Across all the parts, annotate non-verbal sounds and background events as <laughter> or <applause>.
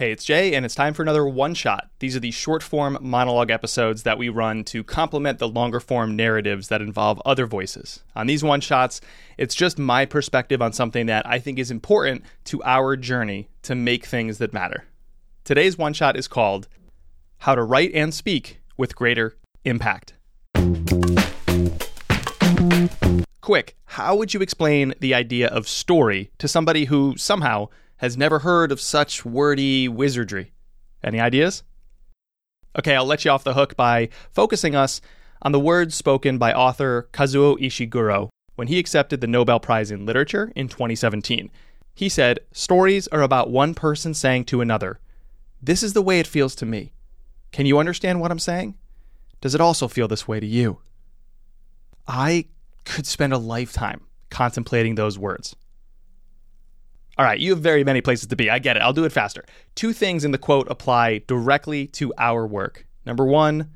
Hey, it's Jay, and it's time for another one shot. These are the short form monologue episodes that we run to complement the longer form narratives that involve other voices. On these one shots, it's just my perspective on something that I think is important to our journey to make things that matter. Today's one shot is called How to Write and Speak with Greater Impact. Quick, how would you explain the idea of story to somebody who somehow has never heard of such wordy wizardry. Any ideas? Okay, I'll let you off the hook by focusing us on the words spoken by author Kazuo Ishiguro when he accepted the Nobel Prize in Literature in 2017. He said, Stories are about one person saying to another, This is the way it feels to me. Can you understand what I'm saying? Does it also feel this way to you? I could spend a lifetime contemplating those words. All right, you have very many places to be. I get it. I'll do it faster. Two things in the quote apply directly to our work. Number one,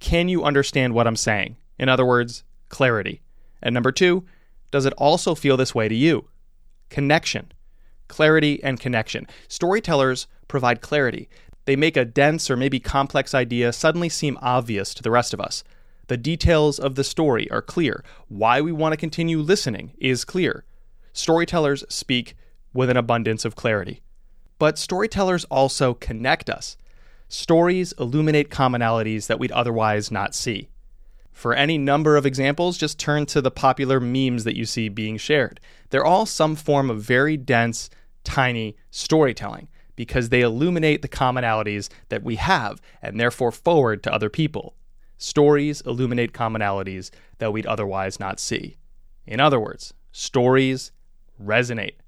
can you understand what I'm saying? In other words, clarity. And number two, does it also feel this way to you? Connection. Clarity and connection. Storytellers provide clarity. They make a dense or maybe complex idea suddenly seem obvious to the rest of us. The details of the story are clear. Why we want to continue listening is clear. Storytellers speak with an abundance of clarity. But storytellers also connect us. Stories illuminate commonalities that we'd otherwise not see. For any number of examples, just turn to the popular memes that you see being shared. They're all some form of very dense, tiny storytelling because they illuminate the commonalities that we have and therefore forward to other people. Stories illuminate commonalities that we'd otherwise not see. In other words, stories resonate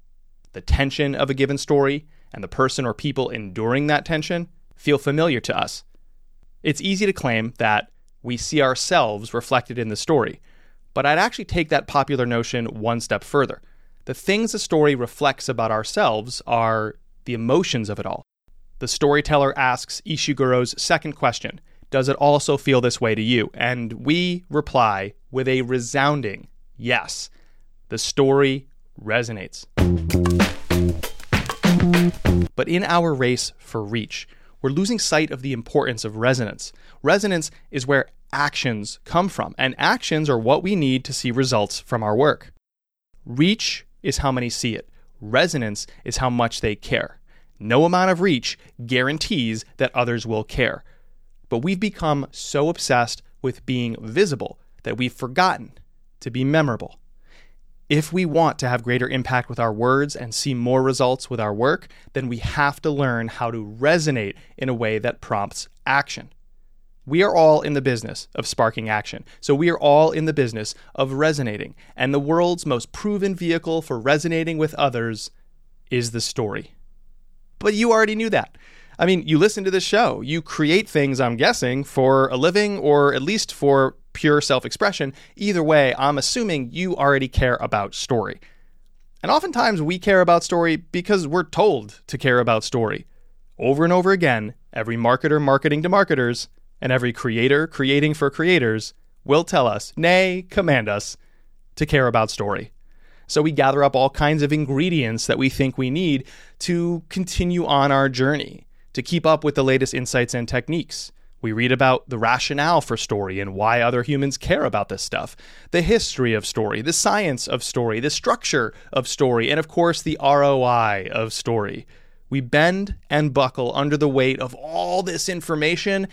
the tension of a given story and the person or people enduring that tension feel familiar to us. It's easy to claim that we see ourselves reflected in the story, but I'd actually take that popular notion one step further. The things a story reflects about ourselves are the emotions of it all. The storyteller asks Ishiguro's second question Does it also feel this way to you? And we reply with a resounding yes. The story resonates. But in our race for reach, we're losing sight of the importance of resonance. Resonance is where actions come from, and actions are what we need to see results from our work. Reach is how many see it, resonance is how much they care. No amount of reach guarantees that others will care. But we've become so obsessed with being visible that we've forgotten to be memorable. If we want to have greater impact with our words and see more results with our work, then we have to learn how to resonate in a way that prompts action. We are all in the business of sparking action. So we are all in the business of resonating. And the world's most proven vehicle for resonating with others is the story. But you already knew that. I mean, you listen to this show, you create things, I'm guessing, for a living or at least for pure self expression. Either way, I'm assuming you already care about story. And oftentimes we care about story because we're told to care about story. Over and over again, every marketer marketing to marketers and every creator creating for creators will tell us, nay, command us, to care about story. So we gather up all kinds of ingredients that we think we need to continue on our journey, to keep up with the latest insights and techniques. We read about the rationale for story and why other humans care about this stuff, the history of story, the science of story, the structure of story, and of course, the ROI of story. We bend and buckle under the weight of all this information,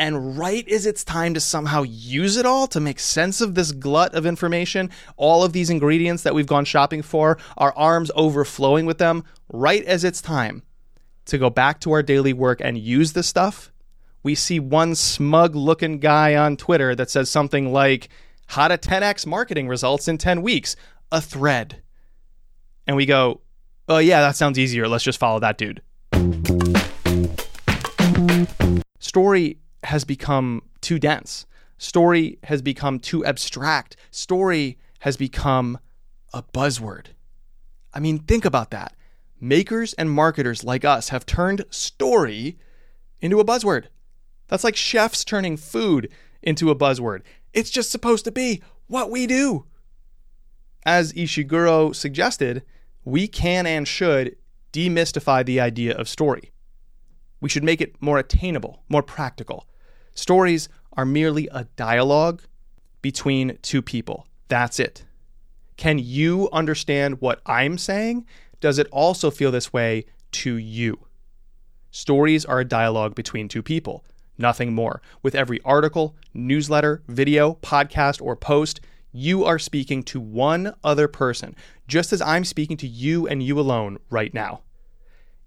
and right as it's time to somehow use it all to make sense of this glut of information, all of these ingredients that we've gone shopping for, our arms overflowing with them, right as it's time to go back to our daily work and use this stuff, we see one smug looking guy on Twitter that says something like, How to 10x marketing results in 10 weeks, a thread. And we go, Oh, yeah, that sounds easier. Let's just follow that dude. Story has become too dense. Story has become too abstract. Story has become a buzzword. I mean, think about that. Makers and marketers like us have turned story into a buzzword. That's like chefs turning food into a buzzword. It's just supposed to be what we do. As Ishiguro suggested, we can and should demystify the idea of story. We should make it more attainable, more practical. Stories are merely a dialogue between two people. That's it. Can you understand what I'm saying? Does it also feel this way to you? Stories are a dialogue between two people, nothing more. With every article, newsletter, video, podcast, or post, you are speaking to one other person, just as I'm speaking to you and you alone right now.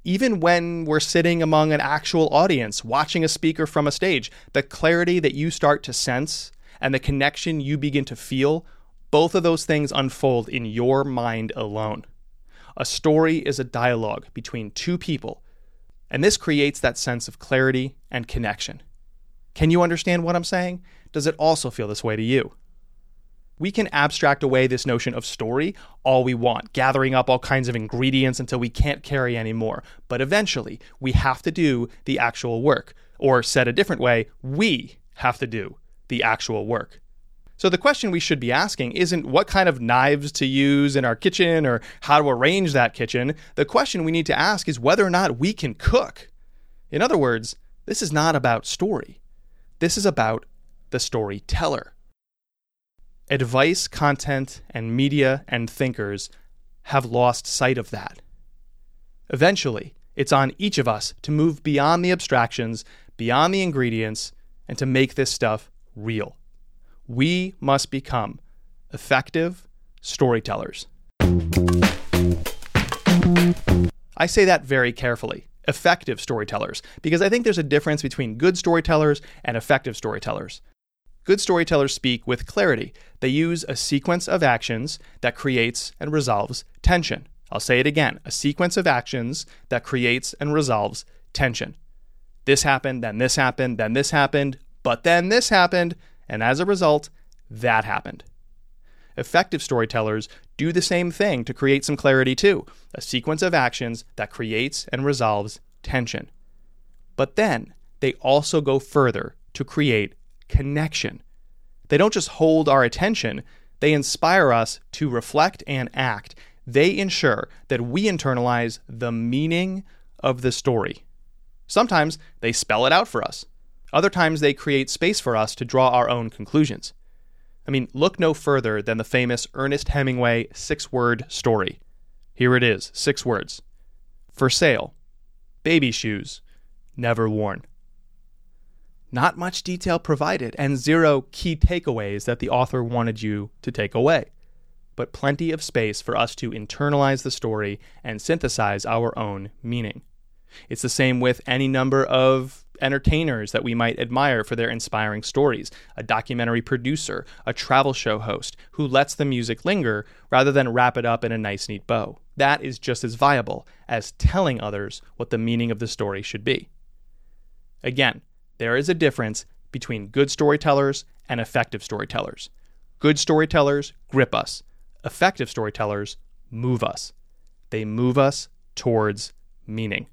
Even when we're sitting among an actual audience, watching a speaker from a stage, the clarity that you start to sense and the connection you begin to feel, both of those things unfold in your mind alone. A story is a dialogue between two people, and this creates that sense of clarity and connection. Can you understand what I'm saying? Does it also feel this way to you? We can abstract away this notion of story all we want, gathering up all kinds of ingredients until we can't carry anymore. But eventually, we have to do the actual work. Or said a different way, we have to do the actual work. So the question we should be asking isn't what kind of knives to use in our kitchen or how to arrange that kitchen. The question we need to ask is whether or not we can cook. In other words, this is not about story. This is about the storyteller. Advice, content, and media and thinkers have lost sight of that. Eventually, it's on each of us to move beyond the abstractions, beyond the ingredients, and to make this stuff real. We must become effective storytellers. I say that very carefully effective storytellers, because I think there's a difference between good storytellers and effective storytellers. Good storytellers speak with clarity. They use a sequence of actions that creates and resolves tension. I'll say it again a sequence of actions that creates and resolves tension. This happened, then this happened, then this happened, but then this happened, and as a result, that happened. Effective storytellers do the same thing to create some clarity too a sequence of actions that creates and resolves tension. But then they also go further to create connection. They don't just hold our attention, they inspire us to reflect and act. They ensure that we internalize the meaning of the story. Sometimes they spell it out for us. Other times they create space for us to draw our own conclusions. I mean, look no further than the famous Ernest Hemingway six word story. Here it is six words For sale, baby shoes, never worn. Not much detail provided, and zero key takeaways that the author wanted you to take away, but plenty of space for us to internalize the story and synthesize our own meaning. It's the same with any number of entertainers that we might admire for their inspiring stories, a documentary producer, a travel show host who lets the music linger rather than wrap it up in a nice, neat bow. That is just as viable as telling others what the meaning of the story should be. Again, there is a difference between good storytellers and effective storytellers. Good storytellers grip us, effective storytellers move us. They move us towards meaning.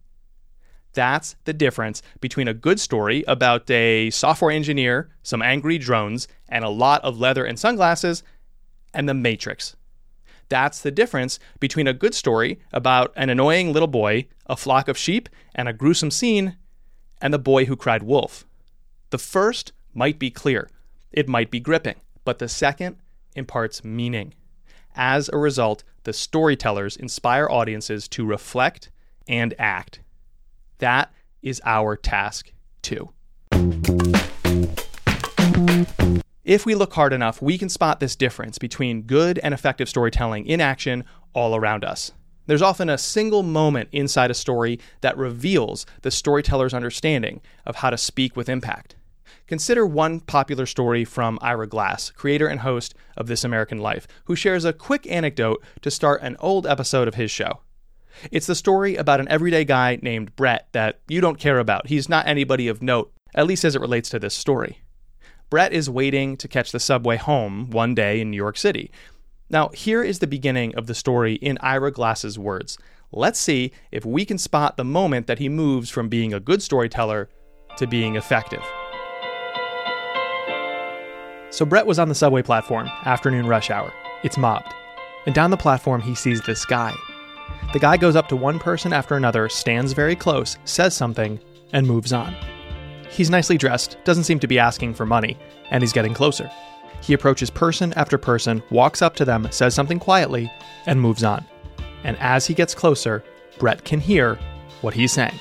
That's the difference between a good story about a software engineer, some angry drones, and a lot of leather and sunglasses, and The Matrix. That's the difference between a good story about an annoying little boy, a flock of sheep, and a gruesome scene, and The Boy Who Cried Wolf. The first might be clear, it might be gripping, but the second imparts meaning. As a result, the storytellers inspire audiences to reflect and act. That is our task too. If we look hard enough, we can spot this difference between good and effective storytelling in action all around us. There's often a single moment inside a story that reveals the storyteller's understanding of how to speak with impact. Consider one popular story from Ira Glass, creator and host of This American Life, who shares a quick anecdote to start an old episode of his show. It's the story about an everyday guy named Brett that you don't care about. He's not anybody of note, at least as it relates to this story. Brett is waiting to catch the subway home one day in New York City. Now, here is the beginning of the story in Ira Glass's words. Let's see if we can spot the moment that he moves from being a good storyteller to being effective. So, Brett was on the subway platform, afternoon rush hour. It's mobbed. And down the platform, he sees this guy. The guy goes up to one person after another, stands very close, says something, and moves on. He's nicely dressed, doesn't seem to be asking for money, and he's getting closer. He approaches person after person, walks up to them, says something quietly, and moves on. And as he gets closer, Brett can hear what he's saying.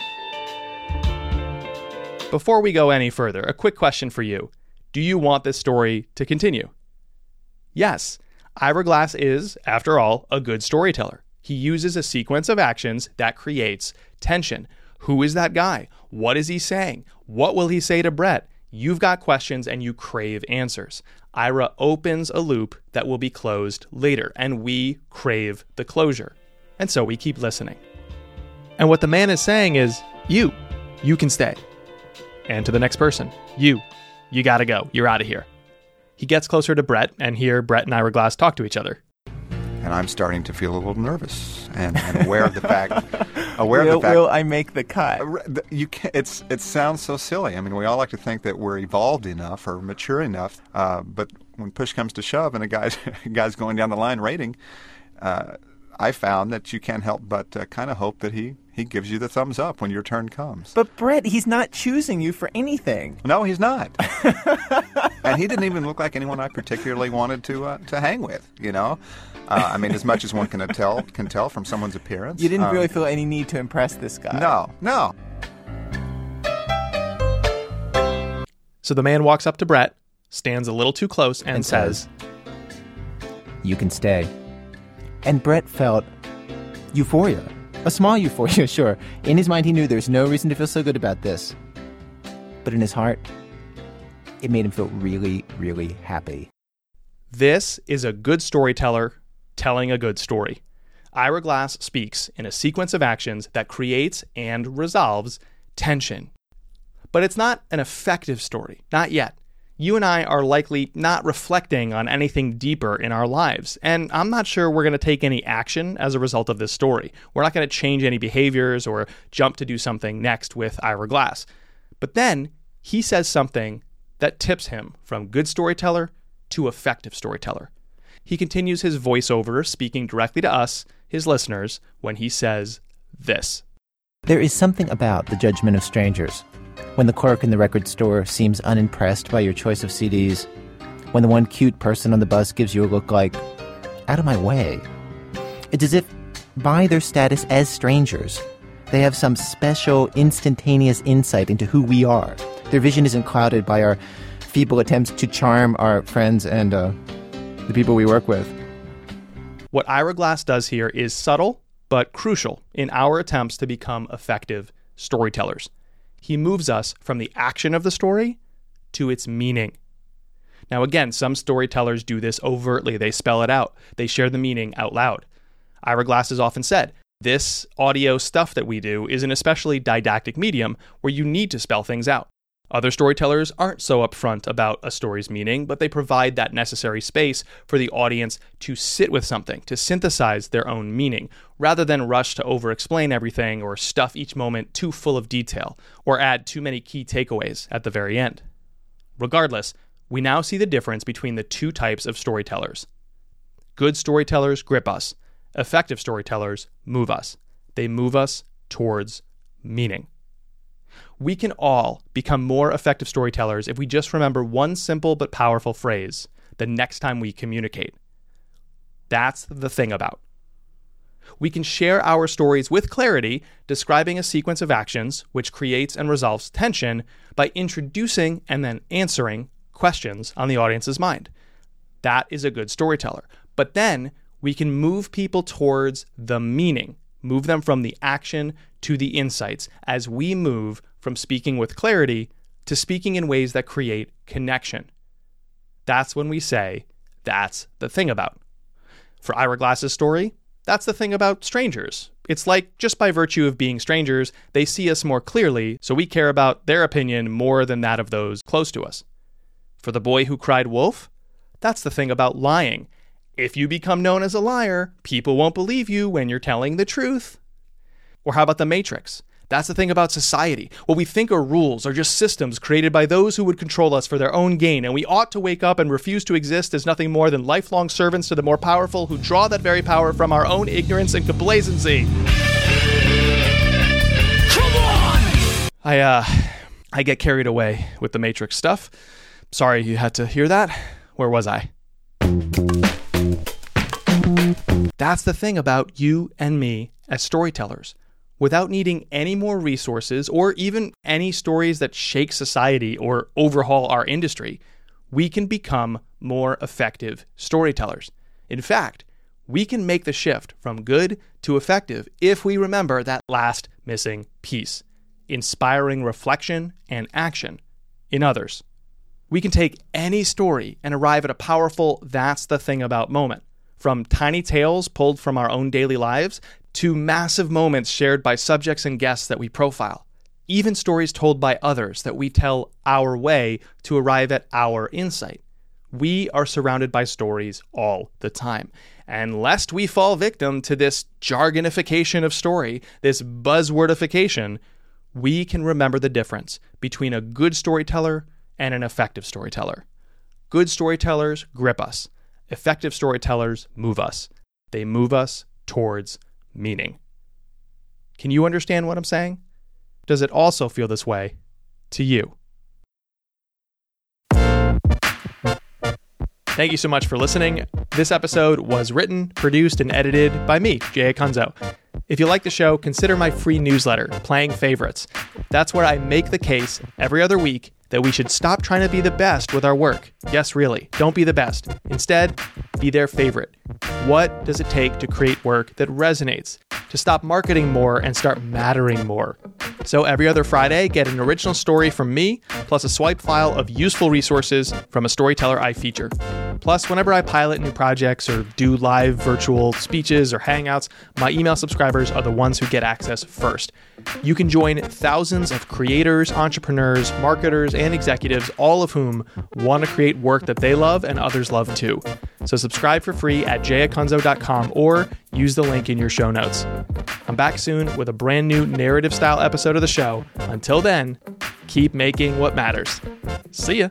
Before we go any further, a quick question for you. Do you want this story to continue? Yes. Ira Glass is, after all, a good storyteller. He uses a sequence of actions that creates tension. Who is that guy? What is he saying? What will he say to Brett? You've got questions and you crave answers. Ira opens a loop that will be closed later, and we crave the closure. And so we keep listening. And what the man is saying is, you, you can stay. And to the next person, you, you gotta go. You're out of here. He gets closer to Brett, and here Brett and Ira Glass talk to each other. And I'm starting to feel a little nervous and, and aware of the fact. <laughs> Aware will, of the fact. will I make the cut? You can, it's it sounds so silly. I mean, we all like to think that we're evolved enough or mature enough, uh, but when push comes to shove, and a guy's <laughs> a guy's going down the line rating, uh, I found that you can't help but uh, kind of hope that he he gives you the thumbs up when your turn comes. But Brett, he's not choosing you for anything. No, he's not. <laughs> and he didn't even look like anyone I particularly wanted to uh, to hang with. You know, uh, I mean, as much as one can tell can tell from someone's appearance. You didn't um, really feel any need to impress this guy. No, no. So the man walks up to Brett, stands a little too close, and, And says, You can stay. And Brett felt euphoria. A small euphoria, <laughs> sure. In his mind, he knew there's no reason to feel so good about this. But in his heart, it made him feel really, really happy. This is a good storyteller telling a good story. Ira Glass speaks in a sequence of actions that creates and resolves tension. But it's not an effective story, not yet. You and I are likely not reflecting on anything deeper in our lives, and I'm not sure we're going to take any action as a result of this story. We're not going to change any behaviors or jump to do something next with Ira Glass. But then he says something that tips him from good storyteller to effective storyteller. He continues his voiceover, speaking directly to us, his listeners, when he says this. There is something about the judgment of strangers. When the clerk in the record store seems unimpressed by your choice of CDs, when the one cute person on the bus gives you a look like, out of my way. It's as if, by their status as strangers, they have some special, instantaneous insight into who we are. Their vision isn't clouded by our feeble attempts to charm our friends and uh, the people we work with. What Ira Glass does here is subtle but crucial in our attempts to become effective storytellers. He moves us from the action of the story to its meaning. Now, again, some storytellers do this overtly. They spell it out, they share the meaning out loud. Ira Glass has often said, this audio stuff that we do is an especially didactic medium where you need to spell things out. Other storytellers aren't so upfront about a story's meaning, but they provide that necessary space for the audience to sit with something, to synthesize their own meaning, rather than rush to over explain everything or stuff each moment too full of detail, or add too many key takeaways at the very end. Regardless, we now see the difference between the two types of storytellers. Good storytellers grip us, effective storytellers move us. They move us towards meaning. We can all become more effective storytellers if we just remember one simple but powerful phrase the next time we communicate. That's the thing about. We can share our stories with clarity, describing a sequence of actions which creates and resolves tension by introducing and then answering questions on the audience's mind. That is a good storyteller. But then we can move people towards the meaning, move them from the action to the insights as we move from speaking with clarity to speaking in ways that create connection. That's when we say, that's the thing about. For Ira Glass's story, that's the thing about strangers. It's like just by virtue of being strangers, they see us more clearly, so we care about their opinion more than that of those close to us. For the boy who cried wolf, that's the thing about lying. If you become known as a liar, people won't believe you when you're telling the truth. Or how about the Matrix? That's the thing about society. What we think are rules are just systems created by those who would control us for their own gain, and we ought to wake up and refuse to exist as nothing more than lifelong servants to the more powerful who draw that very power from our own ignorance and complacency. I uh I get carried away with the Matrix stuff. Sorry you had to hear that. Where was I? That's the thing about you and me as storytellers. Without needing any more resources or even any stories that shake society or overhaul our industry, we can become more effective storytellers. In fact, we can make the shift from good to effective if we remember that last missing piece inspiring reflection and action in others. We can take any story and arrive at a powerful that's the thing about moment, from tiny tales pulled from our own daily lives to massive moments shared by subjects and guests that we profile, even stories told by others that we tell our way to arrive at our insight. We are surrounded by stories all the time. And lest we fall victim to this jargonification of story, this buzzwordification, we can remember the difference between a good storyteller and an effective storyteller. Good storytellers grip us, effective storytellers move us. They move us towards meaning. Can you understand what I'm saying? Does it also feel this way to you? Thank you so much for listening. This episode was written, produced, and edited by me, Jay Acunzo. If you like the show, consider my free newsletter, Playing Favorites. That's where I make the case every other week that we should stop trying to be the best with our work. Yes, really, don't be the best. Instead, be their favorite. What does it take to create work that resonates? To stop marketing more and start mattering more? So every other Friday, get an original story from me, plus a swipe file of useful resources from a storyteller I feature. Plus, whenever I pilot new projects or do live virtual speeches or hangouts, my email subscribers are the ones who get access first. You can join thousands of creators, entrepreneurs, marketers, and executives, all of whom want to create work that they love and others love too. So subscribe for free at jayacunzo.com or use the link in your show notes. I'm back soon with a brand new narrative style episode of the show. Until then, keep making what matters. See ya.